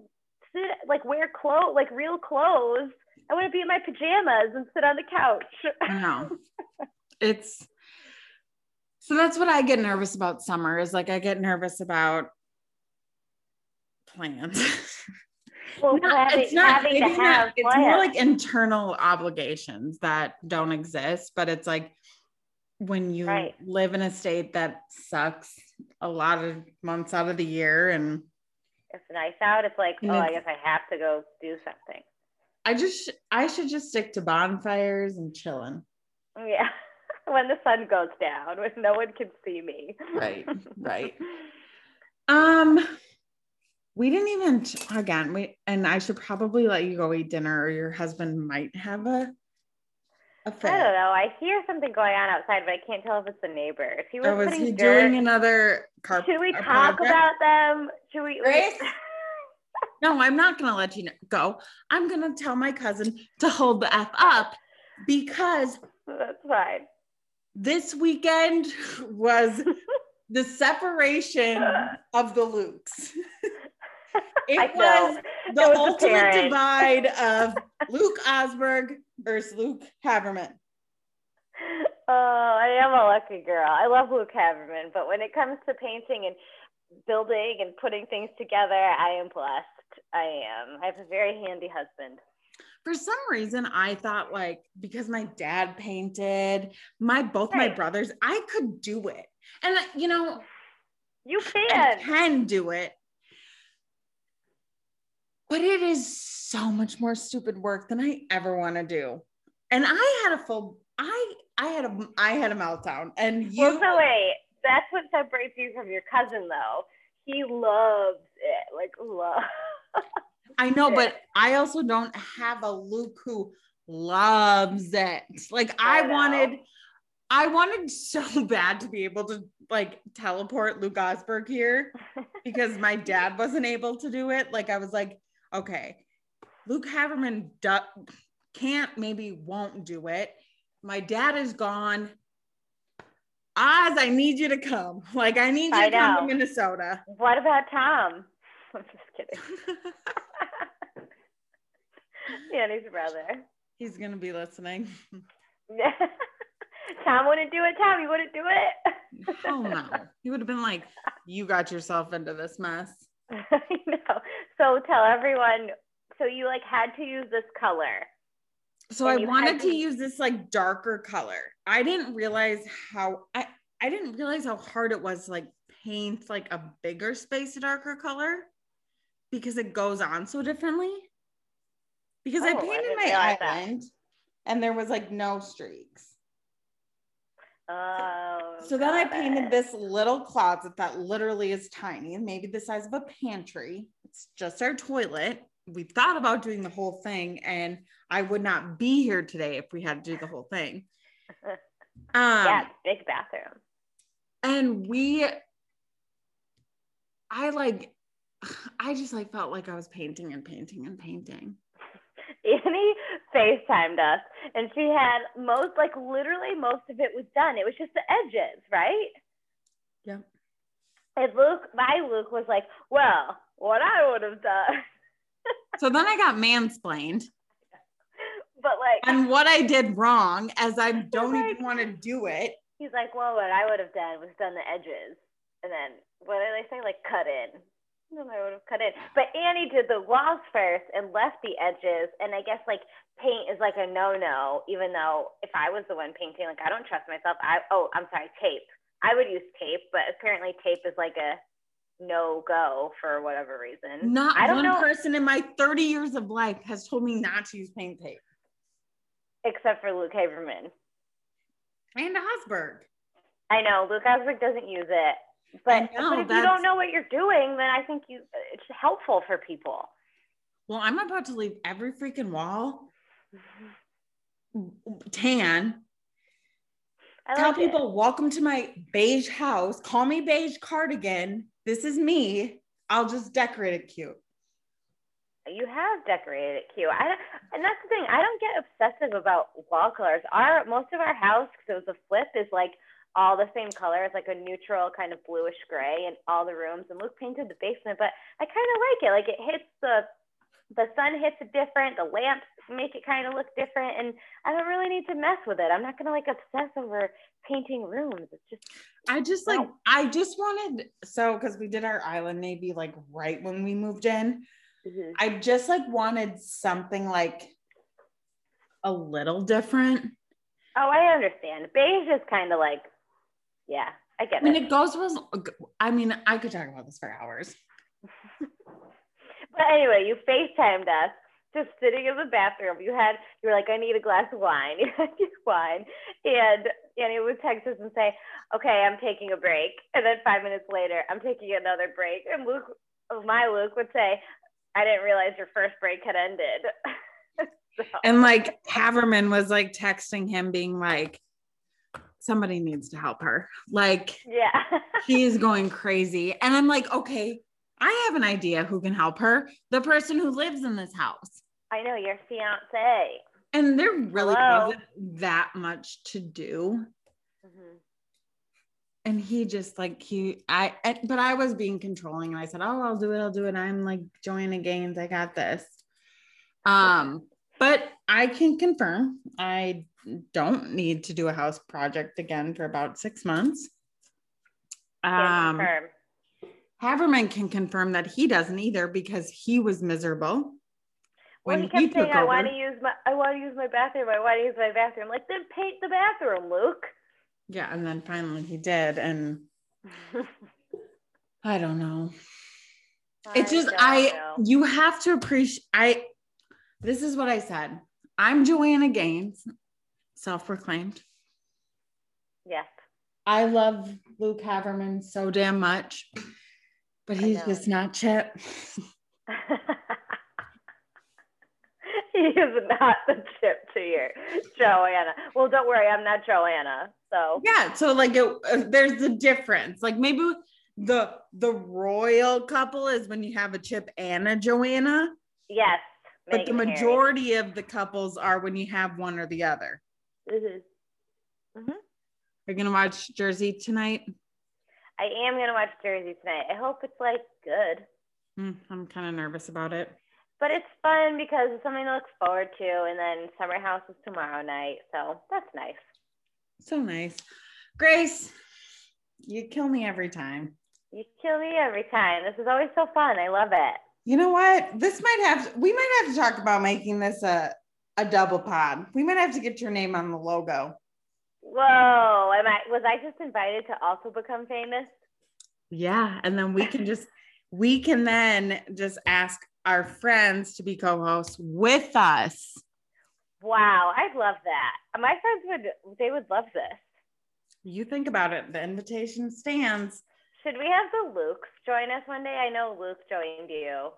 B: sit like wear clothes like real clothes. I want to be in my pajamas and sit on the couch.
A: I know. it's so that's what I get nervous about summer is like I get nervous about plans.
B: well, having, it's not, having
A: it's, not, it's more like internal obligations that don't exist, but it's like when you right. live in a state that sucks a lot of months out of the year and
B: it's nice out, it's like, oh, I guess I have to go do something.
A: I just, I should just stick to bonfires and chilling.
B: Yeah. when the sun goes down, when no one can see me.
A: Right, right. um, we didn't even again we and i should probably let you go eat dinner or your husband might have a
B: a. I don't know. I hear something going on outside, but I can't tell if it's the neighbor. If
A: he was, oh, was he dirt, doing another
B: carp? Should we talk project? about them? Should we?
A: Grace? no, I'm not going to let you go. I'm going to tell my cousin to hold the f up because
B: that's fine.
A: This weekend was the separation of the Lukes. It was the was ultimate divide of Luke Osberg versus Luke Haverman.
B: Oh, I am a lucky girl. I love Luke Haverman, but when it comes to painting and building and putting things together, I am blessed. I am. I have a very handy husband.
A: For some reason, I thought like because my dad painted, my both right. my brothers, I could do it. And uh, you know,
B: you can.
A: I can do it but it is so much more stupid work than I ever want to do. And I had a full, I, I had a, I had a meltdown. And you,
B: well, so wait, that's what separates you from your cousin, though. He loves it, like love.
A: I know, but I also don't have a Luke who loves it. Like I, I wanted, I wanted so bad to be able to like teleport Luke Osberg here because my dad wasn't able to do it. Like I was like, okay, Luke Haverman do- can't, maybe won't do it. My dad is gone. Oz, I need you to come. Like, I need you I to know. come to Minnesota.
B: What about Tom? I'm just kidding. Yeah, Annie's brother.
A: He's going to be listening.
B: Tom wouldn't do it. Tom, he wouldn't do it.
A: oh, no. He would have been like, you got yourself into this mess.
B: I know. So tell everyone. So you like had to use this color.
A: So I wanted to... to use this like darker color. I didn't realize how I I didn't realize how hard it was to like paint like a bigger space a darker color because it goes on so differently. Because oh, I painted I my island that. and there was like no streaks.
B: Oh,
A: so then I painted it. this little closet that literally is tiny, maybe the size of a pantry. It's just our toilet. We thought about doing the whole thing, and I would not be here today if we had to do the whole thing.
B: Um, yeah, big bathroom.
A: And we, I like, I just like felt like I was painting and painting and painting.
B: Annie FaceTimed us and she had most, like literally most of it was done. It was just the edges, right?
A: Yep.
B: And Luke, my Luke was like, well, what I would have done.
A: so then I got mansplained.
B: But like,
A: and what I did wrong, as I don't like, even want to do it.
B: He's like, well, what I would have done was done the edges, and then what did I say? Like cut in. Then I would have cut in. But Annie did the walls first and left the edges, and I guess like paint is like a no-no. Even though if I was the one painting, like I don't trust myself. I oh, I'm sorry, tape. I would use tape, but apparently tape is like a no go for whatever reason.
A: Not
B: I
A: don't one know. person in my 30 years of life has told me not to use paint tape.
B: Except for Luke Haverman.
A: And Osberg.
B: I know. Luke Osberg doesn't use it. But, know, but if you don't know what you're doing, then I think you it's helpful for people.
A: Well, I'm about to leave every freaking wall tan like Tell people, it. welcome to my beige house. Call me beige cardigan. This is me. I'll just decorate it cute.
B: You have decorated it cute. I and that's the thing. I don't get obsessive about wall colors. Our most of our house, because it was a flip, is like all the same color. It's like a neutral kind of bluish gray in all the rooms. And Luke painted the basement, but I kind of like it. Like it hits the the sun hits it different. The lamps make it kind of look different, and I don't really need to mess with it. I'm not gonna like obsess over painting rooms. It's just
A: I just like I just wanted so because we did our island navy like right when we moved in. Mm-hmm. I just like wanted something like a little different.
B: Oh, I understand. Beige is kind of like, yeah, I get
A: I mean, it. it goes with. I mean, I could talk about this for hours.
B: but anyway, you FaceTimed us just sitting in the bathroom. You had you were like, I need a glass of wine. You had your wine, and and he would text us and say, Okay, I'm taking a break. And then five minutes later, I'm taking another break. And Luke, my Luke would say, I didn't realize your first break had ended.
A: so. And like Haverman was like texting him, being like, somebody needs to help her. Like,
B: yeah,
A: she's going crazy. And I'm like, okay, I have an idea who can help her. The person who lives in this house.
B: I know your fiance.
A: And there really Hello? wasn't that much to do. Mm-hmm. And he just like he I, I but I was being controlling and I said, Oh, I'll do it, I'll do it. I'm like Joanna Gaines, I got this. Um, but I can confirm I don't need to do a house project again for about six months. Um. Haverman can confirm that he doesn't either because he was miserable.
B: When well, he kept he saying, "I want to use my, I want to use my bathroom. I want to use my bathroom." Like, then paint the bathroom, Luke.
A: Yeah, and then finally he did, and I don't know. It's just I. Know. You have to appreciate. I. This is what I said. I'm Joanna Gaines, self-proclaimed.
B: Yes.
A: I love Luke Haverman so damn much but he's just not Chip.
B: he is not the Chip to your Joanna. Well, don't worry, I'm not Joanna. So
A: yeah, so like it, uh, there's a difference. Like maybe the the royal couple is when you have a Chip and a Joanna.
B: Yes.
A: But the majority Harry. of the couples are when you have one or the other. Mm-hmm. Mm-hmm. Are you gonna watch Jersey tonight?
B: I am gonna watch Jersey tonight. I hope it's like good.
A: Mm, I'm kind of nervous about it.
B: But it's fun because it's something to look forward to, and then Summer House is tomorrow night, so that's nice.
A: So nice, Grace. You kill me every time.
B: You kill me every time. This is always so fun. I love it.
A: You know what? This might have. We might have to talk about making this a a double pod. We might have to get your name on the logo.
B: Whoa, am I was I just invited to also become famous?
A: Yeah, and then we can just we can then just ask our friends to be co-hosts with us.
B: Wow, I'd love that. My friends would they would love this.
A: You think about it, the invitation stands.
B: Should we have the Lukes join us one day? I know Luke joined you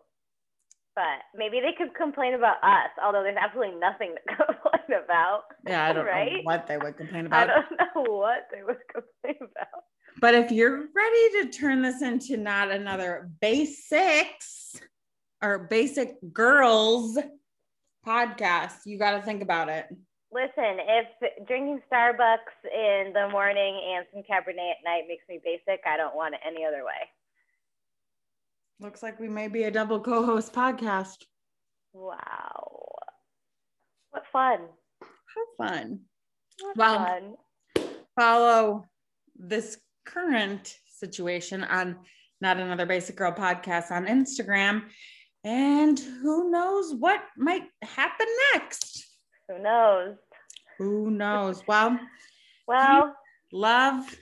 B: but maybe they could complain about us, although there's absolutely nothing to complain about.
A: Yeah, I don't right? know what they would complain about.
B: I don't know what they would complain about.
A: But if you're ready to turn this into not another basics or basic girls podcast. You got to think about it.
B: Listen, if drinking Starbucks in the morning and some Cabernet at night makes me basic, I don't want it any other way.
A: Looks like we may be a double co host podcast.
B: Wow. What fun.
A: How fun.
B: What
A: Well,
B: fun.
A: Follow this current situation on Not Another Basic Girl podcast on Instagram. And who knows what might happen next?
B: Who knows?
A: Who knows? Well,
B: Well,
A: love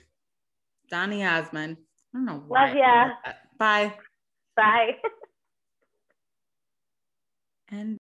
A: Donny Osmond. I don't know why.
B: Love ya.
A: Bye.
B: Bye.
A: And